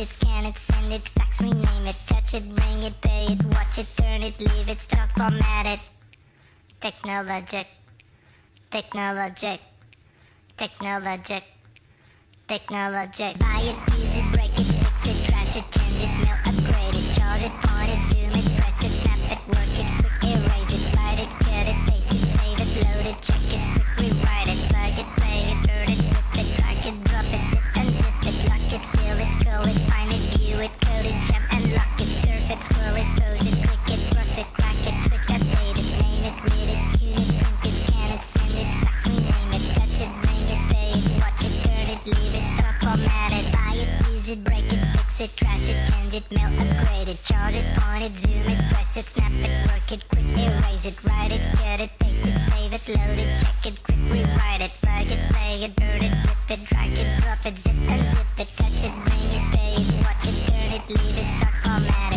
it, scan it, send it, fax, rename it, touch it, bring it, pay it, watch it, turn it, leave it, stop, format it. Technologic, technologic, technologic, technologic. Buy it, use it, break it, fix it, trash it, change it, mail, upgrade it, charge it, point it, it, trash it, change it, mail, upgrade it, charge it, point it, zoom it, press it, snap it, work it, quick erase it, write it, cut it, paste it, save it, load it, check it, quick rewrite it, plug it, play it, burn it, rip it, drag it, drop it, zip unzip it, touch it, bring it, pay it, watch it, turn it, leave it, stop, format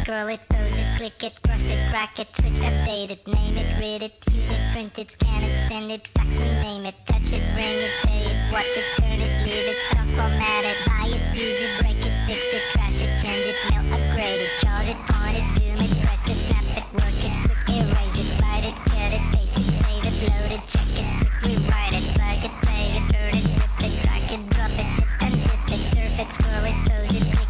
scroll it, pose it, click it, cross it, crack it, switch, update it, name it, read it, tune it, print it, scan it, send it, fax, rename it, touch it, bring it, pay it, watch it, turn it, leave it, stop, format it, buy it, use it, break it, fix it, crash it, change it, mail, upgrade it, charge it, point it, zoom it, press it, snap it, work it, quick erase it, write it, cut it, paste it, save it, load it, check it, quick rewrite it, plug it, play it, burn it, rip it, crack it, drop it, zip unzip it, surf it, scroll it, pose it, click